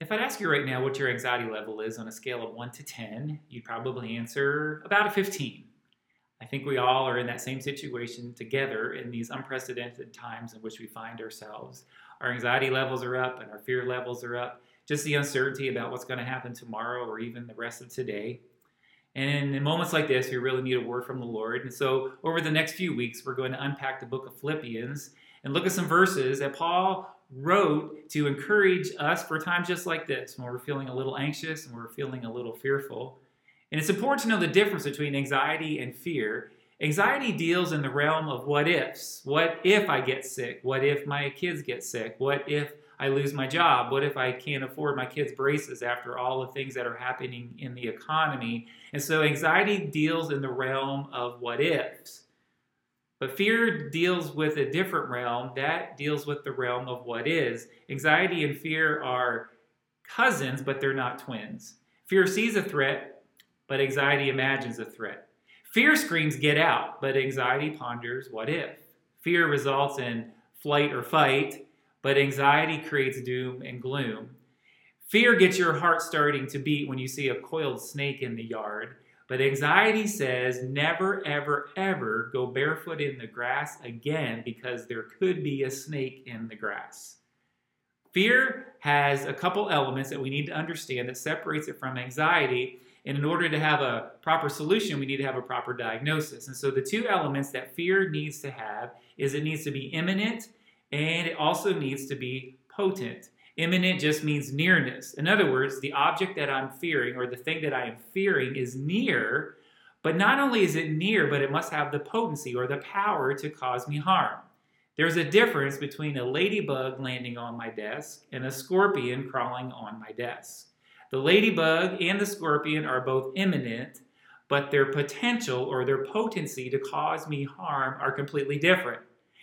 If I'd ask you right now what your anxiety level is on a scale of 1 to 10, you'd probably answer about a 15. I think we all are in that same situation together in these unprecedented times in which we find ourselves. Our anxiety levels are up and our fear levels are up. Just the uncertainty about what's going to happen tomorrow or even the rest of today. And in moments like this, we really need a word from the Lord. And so, over the next few weeks, we're going to unpack the book of Philippians and look at some verses that Paul wrote to encourage us for times just like this, when we're feeling a little anxious and we're feeling a little fearful. And it's important to know the difference between anxiety and fear. Anxiety deals in the realm of what ifs. What if I get sick? What if my kids get sick? What if I lose my job? What if I can't afford my kids' braces after all the things that are happening in the economy? And so anxiety deals in the realm of what ifs. But fear deals with a different realm that deals with the realm of what is. Anxiety and fear are cousins, but they're not twins. Fear sees a threat, but anxiety imagines a threat. Fear screams, get out, but anxiety ponders, what if? Fear results in flight or fight, but anxiety creates doom and gloom. Fear gets your heart starting to beat when you see a coiled snake in the yard, but anxiety says never, ever, ever go barefoot in the grass again because there could be a snake in the grass. Fear has a couple elements that we need to understand that separates it from anxiety. And in order to have a proper solution, we need to have a proper diagnosis. And so the two elements that fear needs to have is it needs to be imminent and it also needs to be potent. Imminent just means nearness. In other words, the object that I'm fearing or the thing that I am fearing is near, but not only is it near, but it must have the potency or the power to cause me harm. There's a difference between a ladybug landing on my desk and a scorpion crawling on my desk. The ladybug and the scorpion are both imminent, but their potential or their potency to cause me harm are completely different.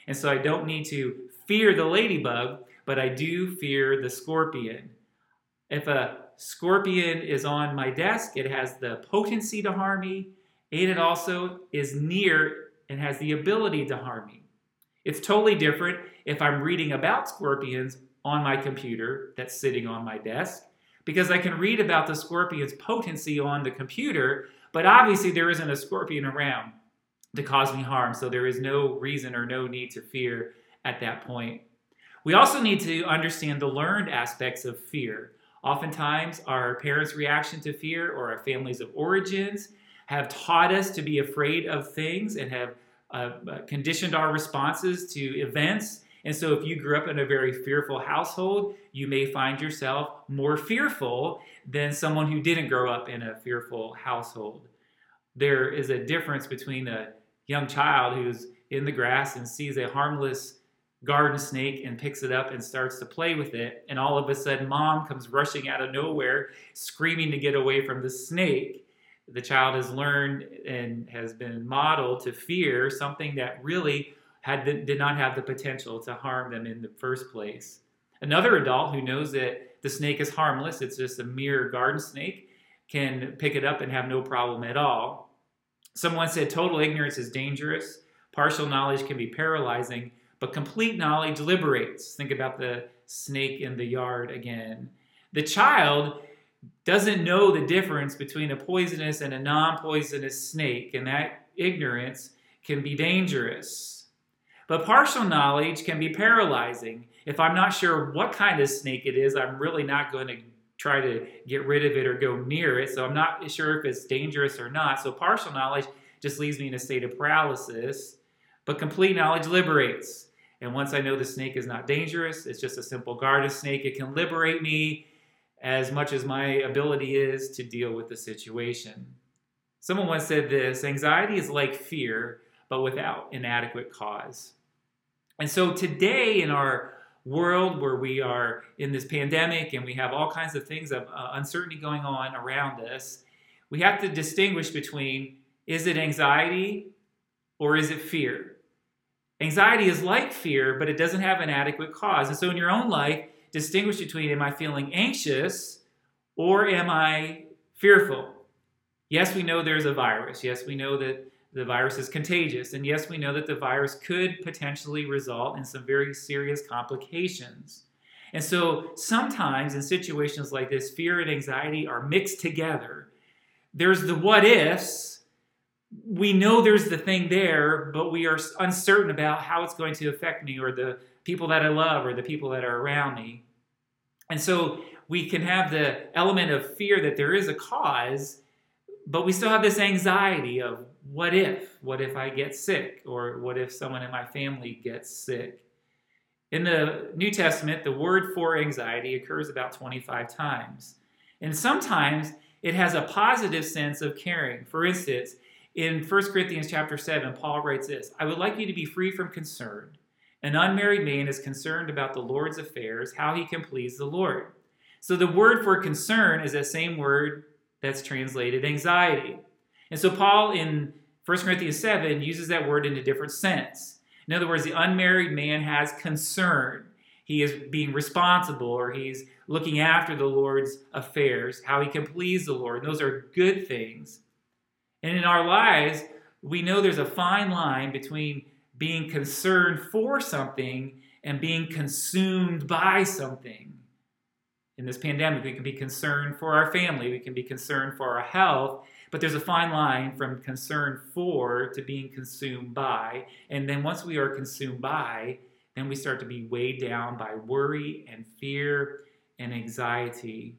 And so I don't need to fear the ladybug, but I do fear the scorpion. If a scorpion is on my desk, it has the potency to harm me, and it also is near and has the ability to harm me. It's totally different if I'm reading about scorpions on my computer that's sitting on my desk, because I can read about the scorpion's potency on the computer, but obviously there isn't a scorpion around to cause me harm, so there is no reason or no need to fear at that point. We also need to understand the learned aspects of fear. Oftentimes, our parents' reaction to fear or our families of origins have taught us to be afraid of things and have uh, uh, conditioned our responses to events. And so, if you grew up in a very fearful household, you may find yourself more fearful than someone who didn't grow up in a fearful household. There is a difference between a young child who's in the grass and sees a harmless garden snake and picks it up and starts to play with it. And all of a sudden, mom comes rushing out of nowhere, screaming to get away from the snake. The child has learned and has been modeled to fear something that really had did not have the potential to harm them in the first place. Another adult who knows that the snake is harmless, it's just a mere garden snake, can pick it up and have no problem at all. Someone said total ignorance is dangerous, partial knowledge can be paralyzing, but complete knowledge liberates. Think about the snake in the yard again. The child doesn't know the difference between a poisonous and a non poisonous snake, and that ignorance can be dangerous. But partial knowledge can be paralyzing. If I'm not sure what kind of snake it is, I'm really not going to try to get rid of it or go near it. So I'm not sure if it's dangerous or not. So partial knowledge just leaves me in a state of paralysis. But complete knowledge liberates. And once I know the snake is not dangerous, it's just a simple garden snake, it can liberate me as much as my ability is to deal with the situation. Someone once said this anxiety is like fear, but without inadequate cause. And so today, in our world where we are in this pandemic and we have all kinds of things of uh, uncertainty going on around us, we have to distinguish between is it anxiety or is it fear? Anxiety is like fear, but it doesn't have an adequate cause. And so in your own life, distinguish between am I feeling anxious or am I fearful? Yes, we know there's a virus. Yes, we know that the virus is contagious. And yes, we know that the virus could potentially result in some very serious complications. And so sometimes in situations like this, fear and anxiety are mixed together. There's the what ifs. We know there's the thing there, but we are uncertain about how it's going to affect me or the people that I love or the people that are around me. And so we can have the element of fear that there is a cause, but we still have this anxiety of what if? What if I get sick? Or what if someone in my family gets sick? In the New Testament, the word for anxiety occurs about 25 times. And sometimes it has a positive sense of caring. For instance, in 1 Corinthians chapter 7, Paul writes this I would like you to be free from concern. An unmarried man is concerned about the Lord's affairs, how he can please the Lord. So the word for concern is that same word that's translated anxiety. And so Paul in 1 Corinthians 7 uses that word in a different sense. In other words, the unmarried man has concern. He is being responsible or he's looking after the Lord's affairs, how he can please the Lord. And those are good things. And in our lives, we know there's a fine line between being concerned for something and being consumed by something in this pandemic. We can be concerned for our family, we can be concerned for our health, but there's a fine line from concern for to being consumed by. And then once we are consumed by, then we start to be weighed down by worry and fear and anxiety.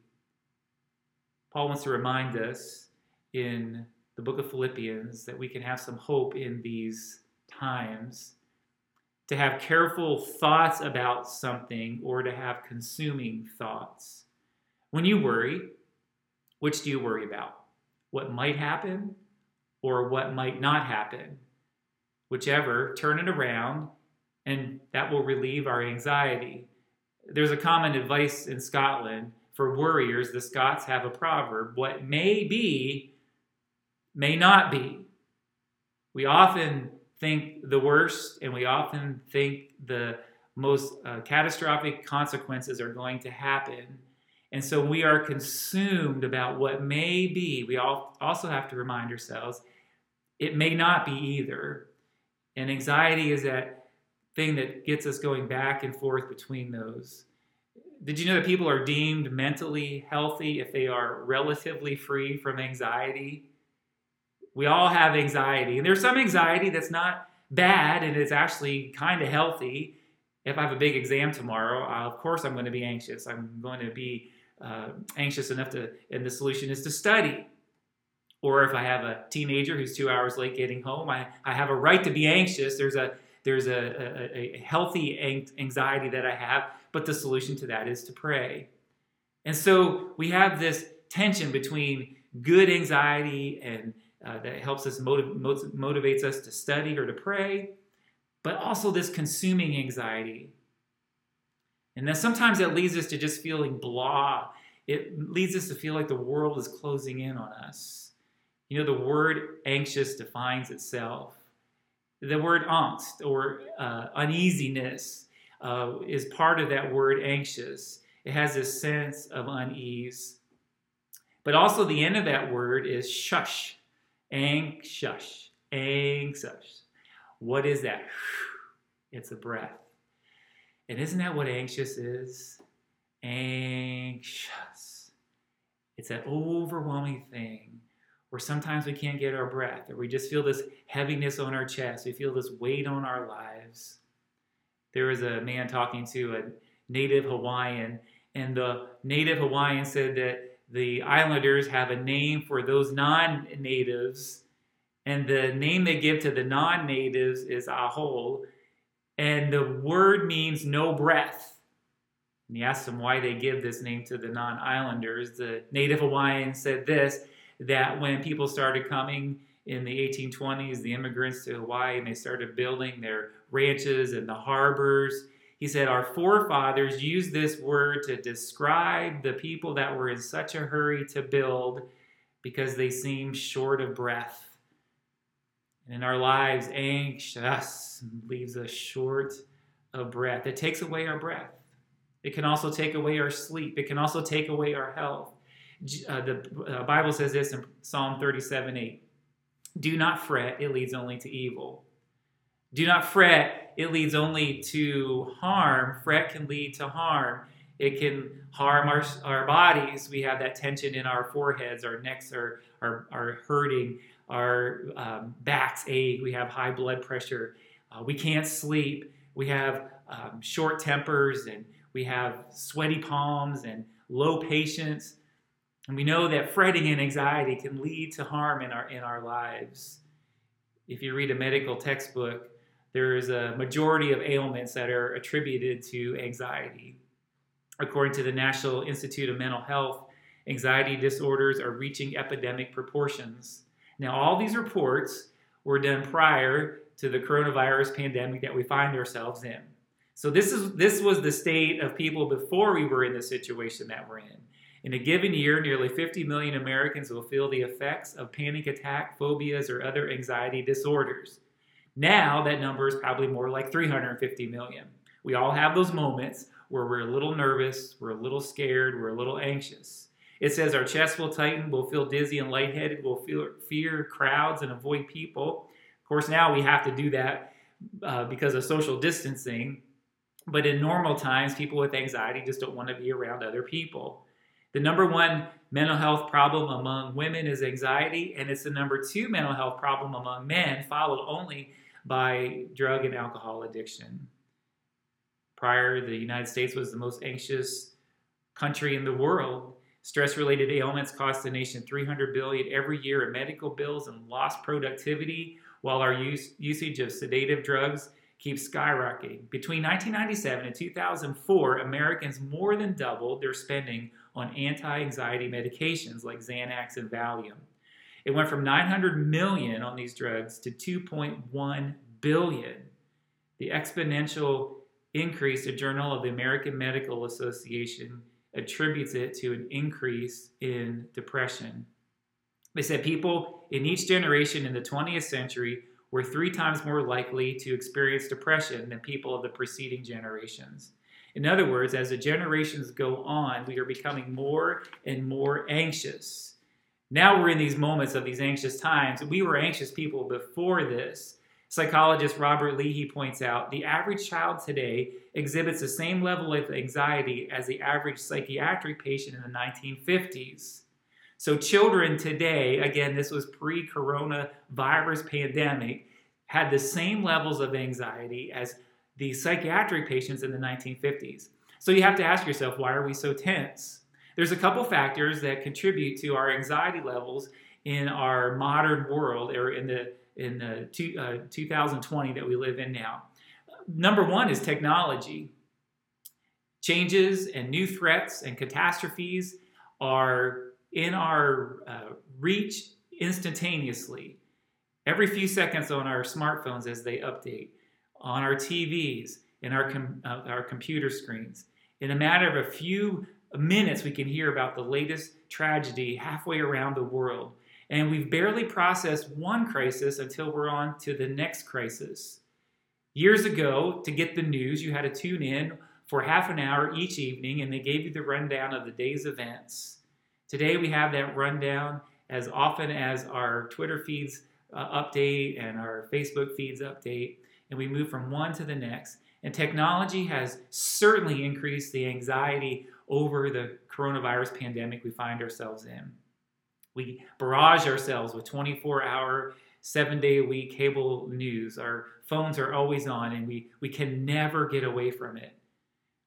Paul wants to remind us in the book of Philippians that we can have some hope in these times to have careful thoughts about something or to have consuming thoughts. When you worry, which do you worry about? What might happen or what might not happen? Whichever, turn it around and that will relieve our anxiety. There's a common advice in Scotland for worriers. The Scots have a proverb what may be, may not be. We often think the worst, and we often think the most uh, catastrophic consequences are going to happen. And so we are consumed about what may be. We all also have to remind ourselves it may not be either. And anxiety is that thing that gets us going back and forth between those. Did you know that people are deemed mentally healthy if they are relatively free from anxiety? We all have anxiety. And there's some anxiety that's not bad and it's actually kind of healthy. If I have a big exam tomorrow, uh, of course I'm going to be anxious. I'm going to be uh, anxious enough to, and the solution is to study. Or if I have a teenager who's two hours late getting home, I, I have a right to be anxious. There's a there's a, a, a healthy anxiety that I have, but the solution to that is to pray. And so we have this tension between good anxiety and uh, that helps us motiv- motivates us to study or to pray, but also this consuming anxiety. And then sometimes that leads us to just feeling blah. It leads us to feel like the world is closing in on us. You know, the word anxious defines itself. The word angst or uh, uneasiness uh, is part of that word anxious. It has this sense of unease. But also, the end of that word is shush Anxious. Anxious. What is that? It's a breath. And isn't that what anxious is? Anxious. It's that overwhelming thing where sometimes we can't get our breath, or we just feel this heaviness on our chest. We feel this weight on our lives. There was a man talking to a native Hawaiian, and the native Hawaiian said that the islanders have a name for those non natives, and the name they give to the non natives is haole, and the word means no breath. And he asked them why they give this name to the non islanders. The native Hawaiians said this that when people started coming in the 1820s, the immigrants to Hawaii, and they started building their ranches and the harbors he said, Our forefathers used this word to describe the people that were in such a hurry to build because they seemed short of breath. And in our lives, anxious leaves us short of breath. It takes away our breath. It can also take away our sleep. It can also take away our health. Uh, the uh, Bible says this in Psalm 37 8 Do not fret, it leads only to evil. Do not fret, it leads only to harm. Fret can lead to harm. It can harm our, our bodies. We have that tension in our foreheads, our necks are, are, are hurting, our um, backs ache, we have high blood pressure, uh, we can't sleep, we have um, short tempers, and we have sweaty palms and low patience. And we know that fretting and anxiety can lead to harm in our, in our lives. If you read a medical textbook, there is a majority of ailments that are attributed to anxiety. According to the National Institute of Mental Health, anxiety disorders are reaching epidemic proportions. Now, all these reports were done prior to the coronavirus pandemic that we find ourselves in. So this is this was the state of people before we were in the situation that we're in. In a given year, nearly 50 million Americans will feel the effects of panic attack, phobias, or other anxiety disorders. Now that number is probably more like 350 million. We all have those moments where we're a little nervous, we're a little scared, we're a little anxious. It says our chest will tighten, we'll feel dizzy and lightheaded, we'll feel, fear crowds and avoid people. Of course, now we have to do that uh, because of social distancing. But in normal times, people with anxiety just don't want to be around other people. The number one mental health problem among women is anxiety, and it's the number two mental health problem among men, followed only by drug and alcohol addiction. Prior, the United States was the most anxious country in the world. Stress-related ailments cost the nation 300 billion every year in medical bills and lost productivity, while our use, usage of sedative drugs keeps skyrocketing. Between 1997 and 2004, Americans more than doubled their spending on anti anxiety medications like Xanax and Valium. It went from 900 million on these drugs to 2.1 billion. The exponential increase, the Journal of the American Medical Association attributes it to an increase in depression. They said people in each generation in the 20th century were three times more likely to experience depression than people of the preceding generations. In other words, as the generations go on, we are becoming more and more anxious. Now we're in these moments of these anxious times. We were anxious people before this. Psychologist Robert Leahy points out the average child today exhibits the same level of anxiety as the average psychiatric patient in the 1950s. So, children today, again, this was pre coronavirus pandemic, had the same levels of anxiety as the psychiatric patients in the 1950s. So, you have to ask yourself, why are we so tense? There's a couple factors that contribute to our anxiety levels in our modern world or in the in the two, uh, 2020 that we live in now. Number one is technology. Changes and new threats and catastrophes are in our uh, reach instantaneously. Every few seconds on our smartphones as they update, on our TVs, in our, com- uh, our computer screens. In a matter of a few minutes, we can hear about the latest tragedy halfway around the world. And we've barely processed one crisis until we're on to the next crisis. Years ago, to get the news, you had to tune in for half an hour each evening, and they gave you the rundown of the day's events. Today we have that rundown as often as our Twitter feeds uh, update and our Facebook feeds update, and we move from one to the next. And technology has certainly increased the anxiety over the coronavirus pandemic we find ourselves in. We barrage ourselves with 24 hour, seven day a week cable news. Our phones are always on, and we, we can never get away from it.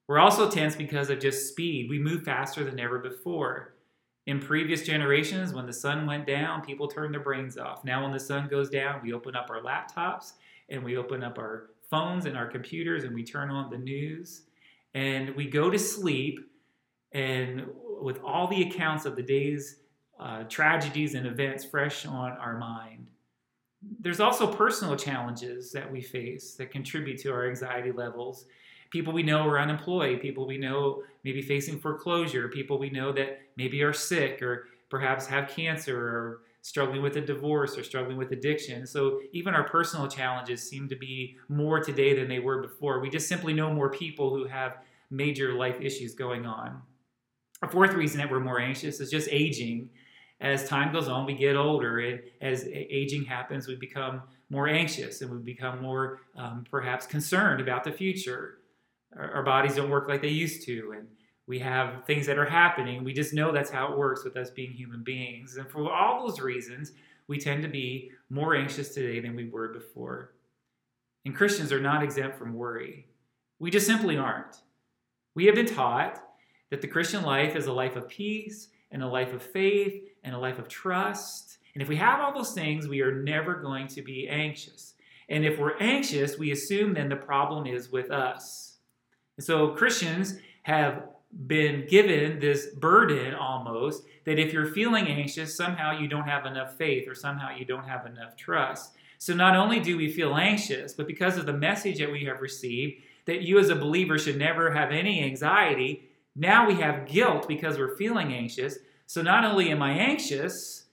We're also tense because of just speed. We move faster than ever before. In previous generations, when the sun went down, people turned their brains off. Now, when the sun goes down, we open up our laptops and we open up our phones and our computers and we turn on the news and we go to sleep. And with all the accounts of the day's uh, tragedies and events fresh on our mind, there's also personal challenges that we face that contribute to our anxiety levels people we know are unemployed, people we know maybe facing foreclosure, people we know that maybe are sick or perhaps have cancer or struggling with a divorce or struggling with addiction. So even our personal challenges seem to be more today than they were before. We just simply know more people who have major life issues going on. A fourth reason that we're more anxious is just aging. As time goes on, we get older, and as aging happens, we become more anxious and we become more um, perhaps concerned about the future our, our bodies don't work like they used to, and We have things that are happening. We just know that's how it works with us being human beings. And for all those reasons, we tend to be more anxious today than we were before. And Christians are not exempt from worry. We just simply aren't. We have been taught that the Christian life is a life of peace and a life of faith and a life of trust. And if we have all those things, we are never going to be anxious. And if we're anxious, we assume then the problem is with us. And so Christians have been given this burden almost that if you're feeling anxious, somehow you don't have enough faith or somehow you don't have enough trust. So not only do we feel anxious, but because of the message that we have received that you as a believer should never have any anxiety, now we have guilt because we're feeling anxious. So not only am I anxious,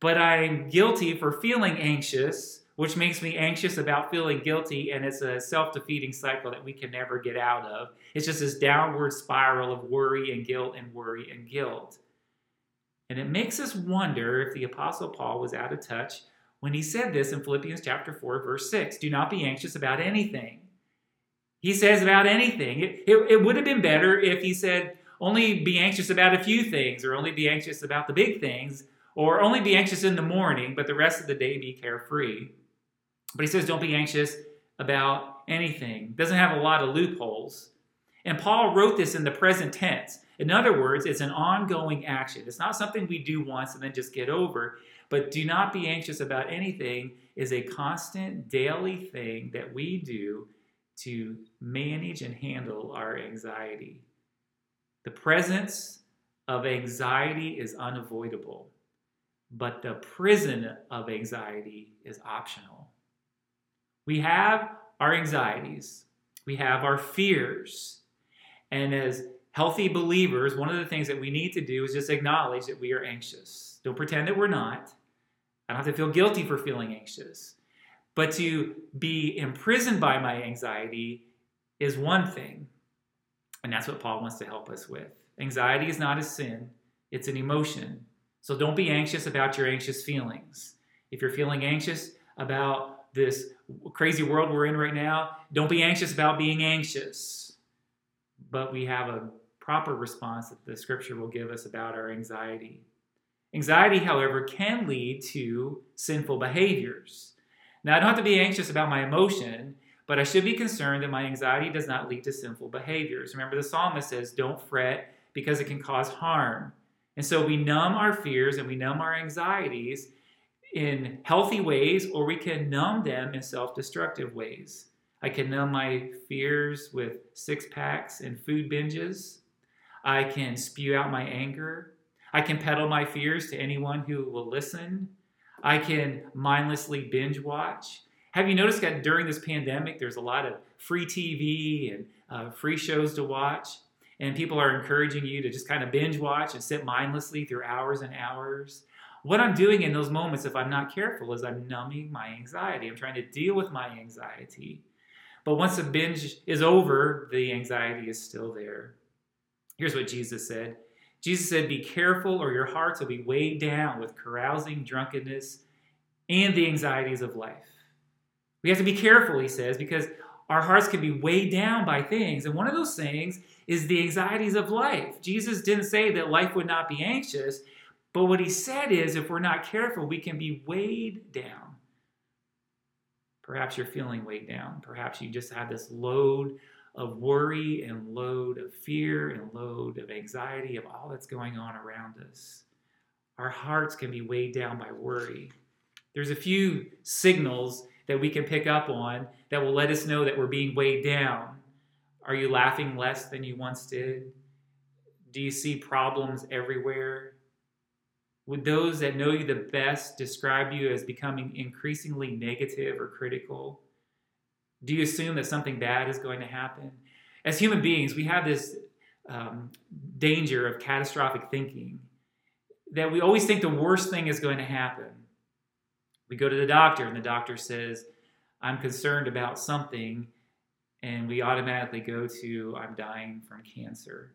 but I'm guilty for feeling anxious, which makes me anxious about feeling guilty, and it's a self defeating cycle that we can never get out of. It's just this downward spiral of worry and guilt and worry and guilt. And it makes us wonder if the Apostle Paul was out of touch when he said this in Philippians chapter 4, verse 6 Do not be anxious about anything. He says about anything. It, it, it would have been better if he said, only be anxious about a few things, or only be anxious about the big things, or only be anxious in the morning, but the rest of the day be carefree. But he says, don't be anxious about anything. Doesn't have a lot of loopholes. And Paul wrote this in the present tense. In other words, it's an ongoing action. It's not something we do once and then just get over. But do not be anxious about anything is a constant daily thing that we do to manage and handle our anxiety. The presence of anxiety is unavoidable, but the prison of anxiety is optional. We have our anxieties, we have our fears, and as healthy believers, one of the things that we need to do is just acknowledge that we are anxious. Don't pretend that we're not. I don't have to feel guilty for feeling anxious. But to be imprisoned by my anxiety is one thing. And that's what Paul wants to help us with. Anxiety is not a sin, it's an emotion. So don't be anxious about your anxious feelings. If you're feeling anxious about this crazy world we're in right now, don't be anxious about being anxious. But we have a proper response that the scripture will give us about our anxiety. Anxiety, however, can lead to sinful behaviors. Now, I don't have to be anxious about my emotion, but I should be concerned that my anxiety does not lead to sinful behaviors. Remember, the psalmist says, Don't fret because it can cause harm. And so we numb our fears and we numb our anxieties in healthy ways, or we can numb them in self destructive ways. I can numb my fears with six packs and food binges. I can spew out my anger. I can peddle my fears to anyone who will listen. I can mindlessly binge watch. Have you noticed that during this pandemic, there's a lot of free TV and uh, free shows to watch? And people are encouraging you to just kind of binge watch and sit mindlessly through hours and hours. What I'm doing in those moments, if I'm not careful, is I'm numbing my anxiety. I'm trying to deal with my anxiety. But once the binge is over, the anxiety is still there. Here's what Jesus said Jesus said, Be careful, or your hearts will be weighed down with carousing, drunkenness, and the anxieties of life. We have to be careful, he says, because our hearts can be weighed down by things. And one of those things is the anxieties of life. Jesus didn't say that life would not be anxious, but what he said is if we're not careful, we can be weighed down. Perhaps you're feeling weighed down. Perhaps you just have this load of worry and load of fear and load of anxiety of all that's going on around us. Our hearts can be weighed down by worry. There's a few signals that we can pick up on that will let us know that we're being weighed down. Are you laughing less than you once did? Do you see problems everywhere? Would those that know you the best describe you as becoming increasingly negative or critical? Do you assume that something bad is going to happen? As human beings, we have this um, danger of catastrophic thinking that we always think the worst thing is going to happen. We go to the doctor, and the doctor says, I'm concerned about something, and we automatically go to, I'm dying from cancer.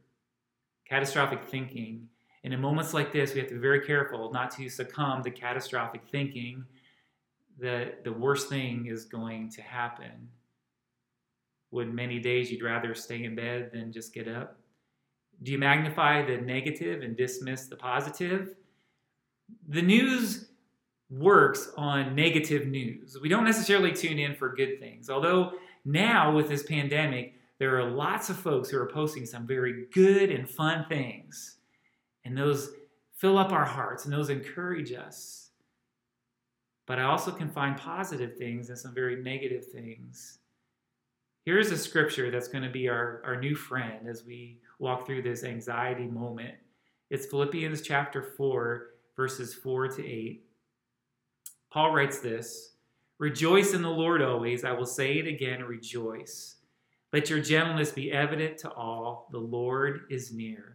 Catastrophic thinking. And in moments like this, we have to be very careful not to succumb to catastrophic thinking that the worst thing is going to happen. Would many days you'd rather stay in bed than just get up? Do you magnify the negative and dismiss the positive? The news works on negative news. We don't necessarily tune in for good things. Although now with this pandemic, there are lots of folks who are posting some very good and fun things. And those fill up our hearts and those encourage us. But I also can find positive things and some very negative things. Here's a scripture that's going to be our, our new friend as we walk through this anxiety moment. It's Philippians chapter 4, verses 4 to 8. Paul writes this Rejoice in the Lord always. I will say it again, rejoice. Let your gentleness be evident to all. The Lord is near.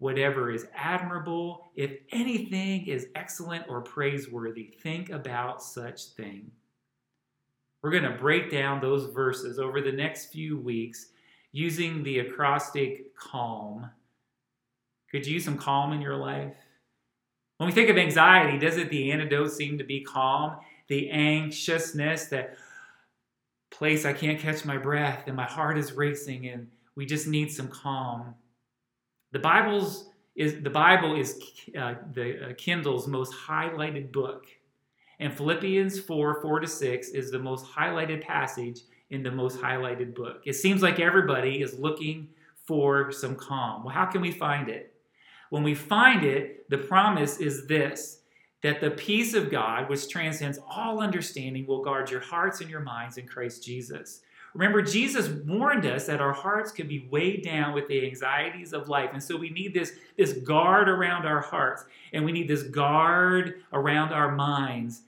whatever is admirable, if anything is excellent or praiseworthy, think about such thing. We're going to break down those verses over the next few weeks using the acrostic calm. Could you use some calm in your life? When we think of anxiety, doesn't the antidote seem to be calm? The anxiousness, that place I can't catch my breath and my heart is racing and we just need some calm. The Bible's is the Bible is uh, the uh, Kindle's most highlighted book, and Philippians four four to six is the most highlighted passage in the most highlighted book. It seems like everybody is looking for some calm. Well, how can we find it? When we find it, the promise is this that the peace of God, which transcends all understanding, will guard your hearts and your minds in Christ Jesus. Remember, Jesus warned us that our hearts could be weighed down with the anxieties of life. And so we need this, this guard around our hearts, and we need this guard around our minds.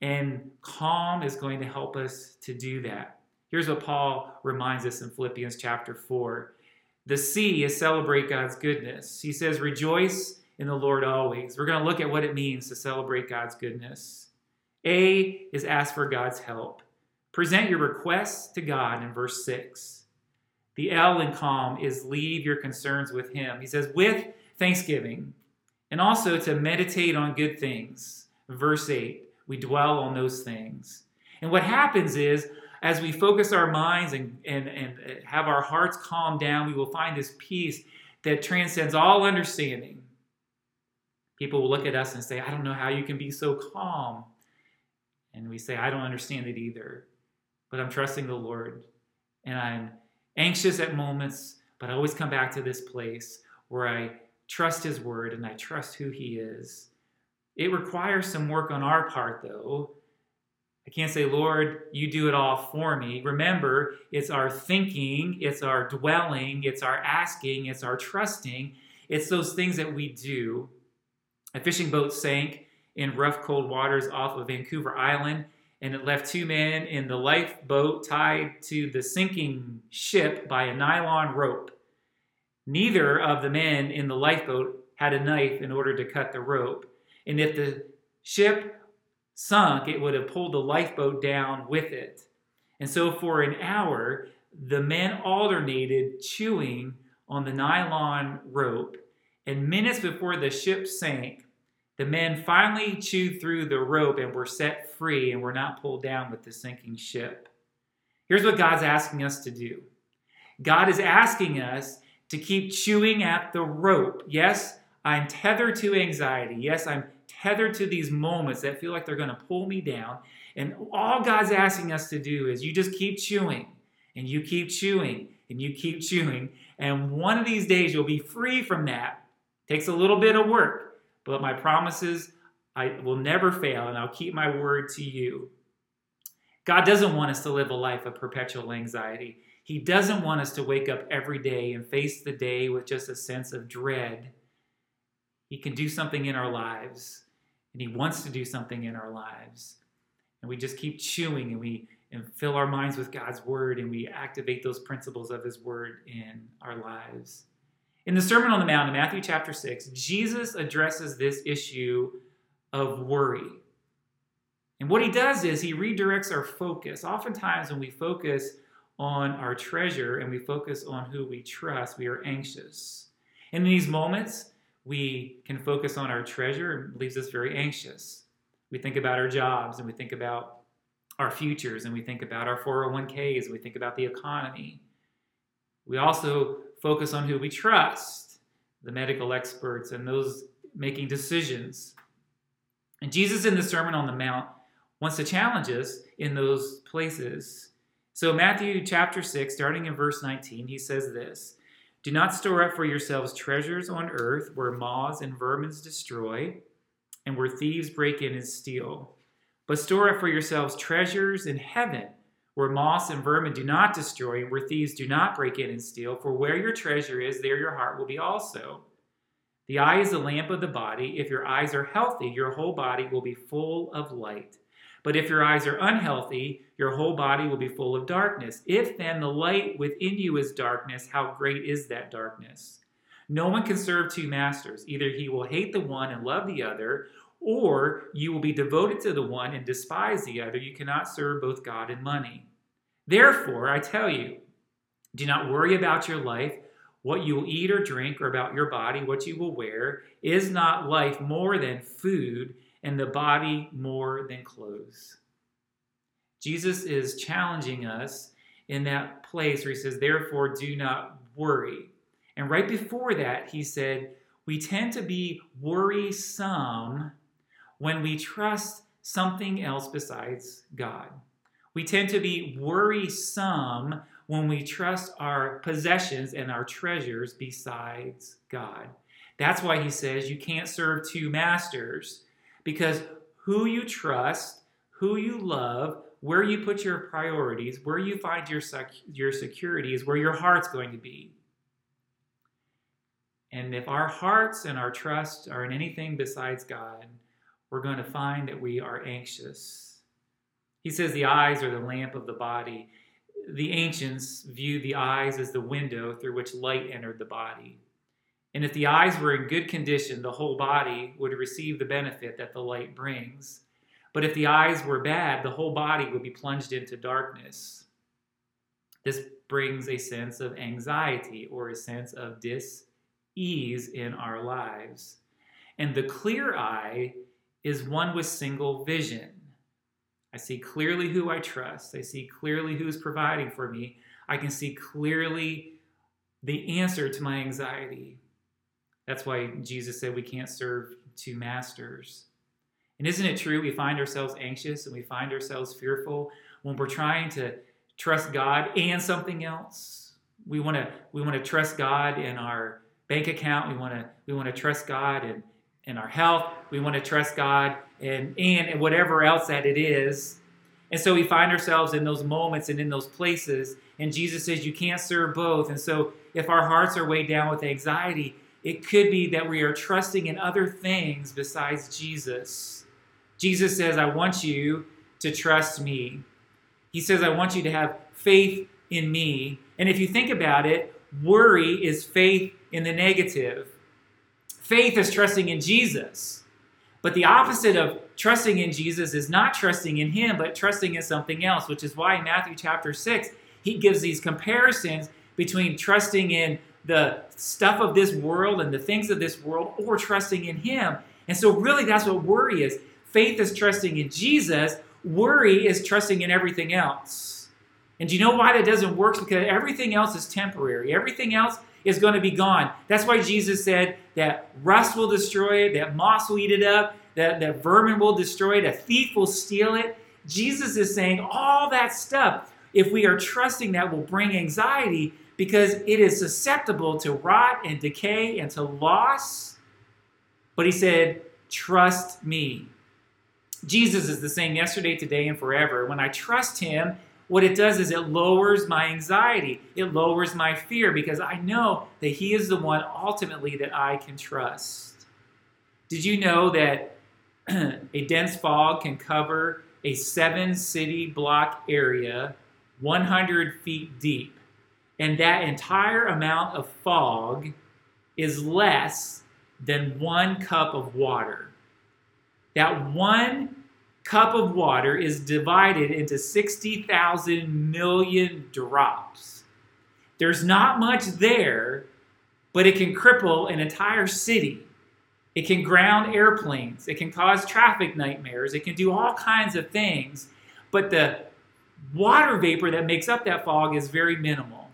And calm is going to help us to do that. Here's what Paul reminds us in Philippians chapter 4. The C is celebrate God's goodness. He says, Rejoice in the Lord always. We're going to look at what it means to celebrate God's goodness. A is ask for God's help. Present your requests to God in verse 6. The L in calm is leave your concerns with Him. He says, with thanksgiving, and also to meditate on good things. Verse 8, we dwell on those things. And what happens is, as we focus our minds and, and, and have our hearts calm down, we will find this peace that transcends all understanding. People will look at us and say, I don't know how you can be so calm. And we say, I don't understand it either. But I'm trusting the Lord. And I'm anxious at moments, but I always come back to this place where I trust His word and I trust who He is. It requires some work on our part, though. I can't say, Lord, you do it all for me. Remember, it's our thinking, it's our dwelling, it's our asking, it's our trusting. It's those things that we do a fishing boat sank in rough, cold waters off of Vancouver Island, and it left two men in the lifeboat tied to the sinking ship by a nylon rope. Neither of the men in the lifeboat had a knife in order to cut the rope. And if the ship sunk, it would have pulled the lifeboat down with it. And so for an hour, the men alternated chewing on the nylon rope. And minutes before the ship sank, the men finally chewed through the rope and were set free and were not pulled down with the sinking ship. Here's what God's asking us to do God is asking us to keep chewing at the rope. Yes, I'm tethered to anxiety. Yes, I'm tethered to these moments that feel like they're going to pull me down. And all God's asking us to do is you just keep chewing and you keep chewing and you keep chewing. And one of these days you'll be free from that. Takes a little bit of work. But my promises, I will never fail, and I'll keep my word to you. God doesn't want us to live a life of perpetual anxiety. He doesn't want us to wake up every day and face the day with just a sense of dread. He can do something in our lives, and He wants to do something in our lives. And we just keep chewing and we and fill our minds with God's word and we activate those principles of His word in our lives. In the Sermon on the Mount in Matthew chapter 6, Jesus addresses this issue of worry. And what he does is he redirects our focus. Oftentimes, when we focus on our treasure and we focus on who we trust, we are anxious. In these moments, we can focus on our treasure and leaves us very anxious. We think about our jobs and we think about our futures and we think about our 401ks and we think about the economy. We also focus on who we trust, the medical experts and those making decisions. And Jesus in the Sermon on the Mount wants to challenge us in those places. So, Matthew chapter 6, starting in verse 19, he says this Do not store up for yourselves treasures on earth where moths and vermins destroy and where thieves break in and steal. But store up for yourselves treasures in heaven where moths and vermin do not destroy and where thieves do not break in and steal. For where your treasure is, there your heart will be also. The eye is the lamp of the body. If your eyes are healthy, your whole body will be full of light. But if your eyes are unhealthy, your whole body will be full of darkness. If then the light within you is darkness, how great is that darkness? No one can serve two masters. Either he will hate the one and love the other, or you will be devoted to the one and despise the other. You cannot serve both God and money. Therefore, I tell you, do not worry about your life, what you will eat or drink, or about your body, what you will wear. Is not life more than food? and the body more than clothes. Jesus is challenging us in that place where he says, Therefore, do not worry. And right before that, he said, We tend to be worrisome when we trust something else besides God. We tend to be worrisome when we trust our possessions and our treasures besides God. That's why he says you can't serve two masters because who you trust, who you love, where you put your priorities, where you find your, sec- your security is where your heart's going to be. And if our hearts and our trust are in anything besides God, we're going to find that we are anxious. He says the eyes are the lamp of the body. The ancients viewed the eyes as the window through which light entered the body. And if the eyes were in good condition, the whole body would receive the benefit that the light brings. But if the eyes were bad, the whole body would be plunged into darkness. This brings a sense of anxiety or a sense of dis ease in our lives. And the clear eye is one with single vision. I see clearly who I trust. I see clearly who's providing for me. I can see clearly the answer to my anxiety. That's why Jesus said we can't serve two masters. And isn't it true? We find ourselves anxious and we find ourselves fearful when we're trying to trust God and something else. We want to we want to trust God in our bank account. We want to we want to trust God in, in our health. We want to trust God and and whatever else that it is. And so we find ourselves in those moments and in those places. And Jesus says you can't serve both. And so if our hearts are weighed down with anxiety, it could be that we are trusting in other things besides Jesus. Jesus says, I want you to trust me. He says, I want you to have faith in me. And if you think about it, worry is faith in the negative. Faith is trusting in Jesus. But the opposite of trusting in Jesus is not trusting in Him, but trusting in something else, which is why in Matthew chapter 6, he gives these comparisons between trusting in the stuff of this world and the things of this world or trusting in Him. And so, really, that's what worry is. Faith is trusting in Jesus, worry is trusting in everything else. And do you know why that doesn't work? Because everything else is temporary, everything else is going to be gone. That's why Jesus said that rust will destroy it, that moss will eat it up, that, that vermin will destroy it, a thief will steal it. Jesus is saying all that stuff, if we are trusting that, will bring anxiety because it is susceptible to rot and decay and to loss. But he said, Trust me. Jesus is the same yesterday, today, and forever. When I trust him, what it does is it lowers my anxiety, it lowers my fear because I know that he is the one ultimately that I can trust. Did you know that a dense fog can cover a seven city block area 100 feet deep? And that entire amount of fog is less than one cup of water. that one cup of water is divided into 60,000 million drops. There's not much there, but it can cripple an entire city. It can ground airplanes. It can cause traffic nightmares. It can do all kinds of things. But the water vapor that makes up that fog is very minimal.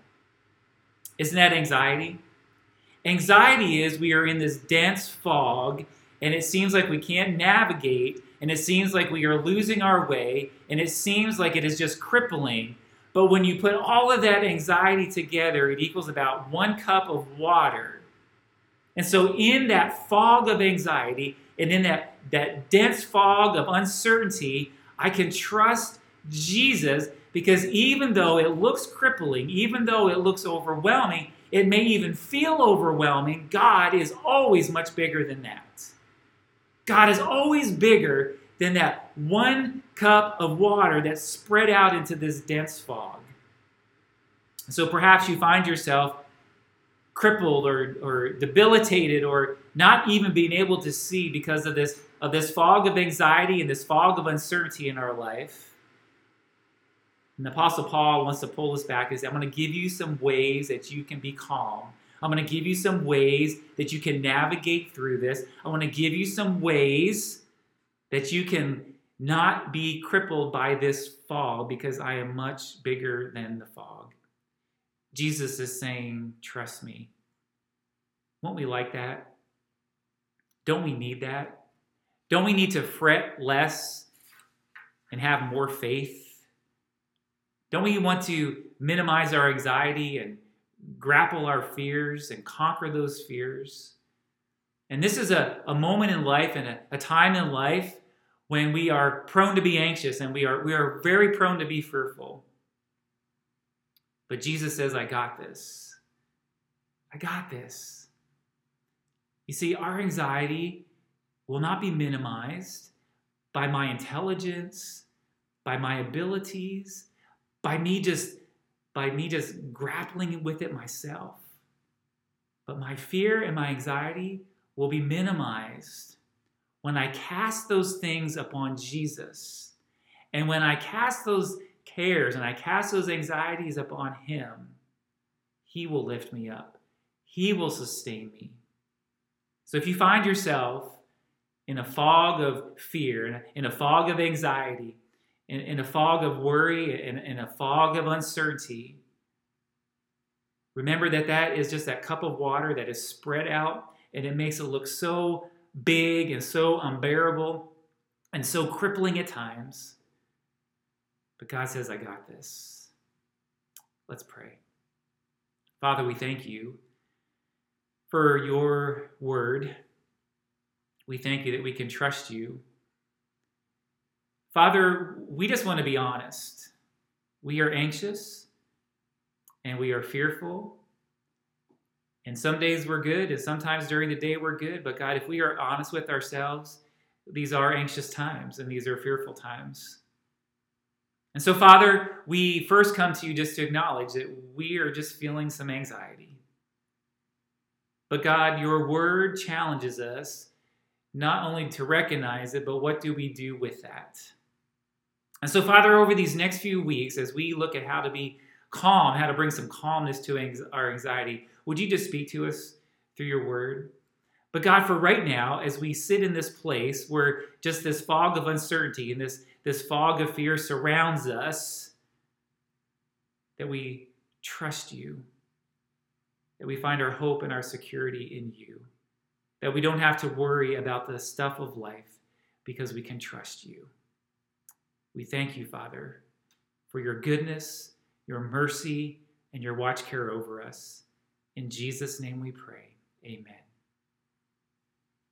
Isn't that anxiety? Anxiety is we are in this dense fog and it seems like we can't navigate and it seems like we are losing our way and it seems like it is just crippling. But when you put all of that anxiety together, it equals about one cup of water. And so, in that fog of anxiety and in that, that dense fog of uncertainty, I can trust Jesus because even though it looks crippling, even though it looks overwhelming, it may even feel overwhelming, God is always much bigger than that. God is always bigger than that one cup of water that's spread out into this dense fog. So perhaps you find yourself crippled or, or debilitated or not even being able to see because of this, of this fog of anxiety and this fog of uncertainty in our life. And the Apostle Paul wants to pull us back is I'm going to give you some ways that you can be calm. I'm going to give you some ways that you can navigate through this. I want to give you some ways that you can not be crippled by this fog because I am much bigger than the fog. Jesus is saying, Trust me. Won't we like that? Don't we need that? Don't we need to fret less and have more faith? Don't we want to minimize our anxiety and grapple our fears and conquer those fears? And this is a, a moment in life and a, a time in life when we are prone to be anxious and we are, we are very prone to be fearful. But Jesus says, I got this. I got this. You see, our anxiety will not be minimized by my intelligence, by my abilities, by me just by me just grappling with it myself. But my fear and my anxiety will be minimized when I cast those things upon Jesus. And when I cast those cares and I cast those anxieties upon Him, He will lift me up. He will sustain me. So if you find yourself in a fog of fear, in a fog of anxiety, in, in a fog of worry, in, in a fog of uncertainty, remember that that is just that cup of water that is spread out and it makes it look so big and so unbearable and so crippling at times. But God says, I got this. Let's pray. Father, we thank you for your word. We thank you that we can trust you Father, we just want to be honest. We are anxious and we are fearful. And some days we're good, and sometimes during the day we're good. But God, if we are honest with ourselves, these are anxious times and these are fearful times. And so, Father, we first come to you just to acknowledge that we are just feeling some anxiety. But God, your word challenges us not only to recognize it, but what do we do with that? And so, Father, over these next few weeks, as we look at how to be calm, how to bring some calmness to our anxiety, would you just speak to us through your word? But God, for right now, as we sit in this place where just this fog of uncertainty and this, this fog of fear surrounds us, that we trust you, that we find our hope and our security in you, that we don't have to worry about the stuff of life because we can trust you. We thank you, Father, for your goodness, your mercy, and your watch care over us. In Jesus' name we pray. Amen.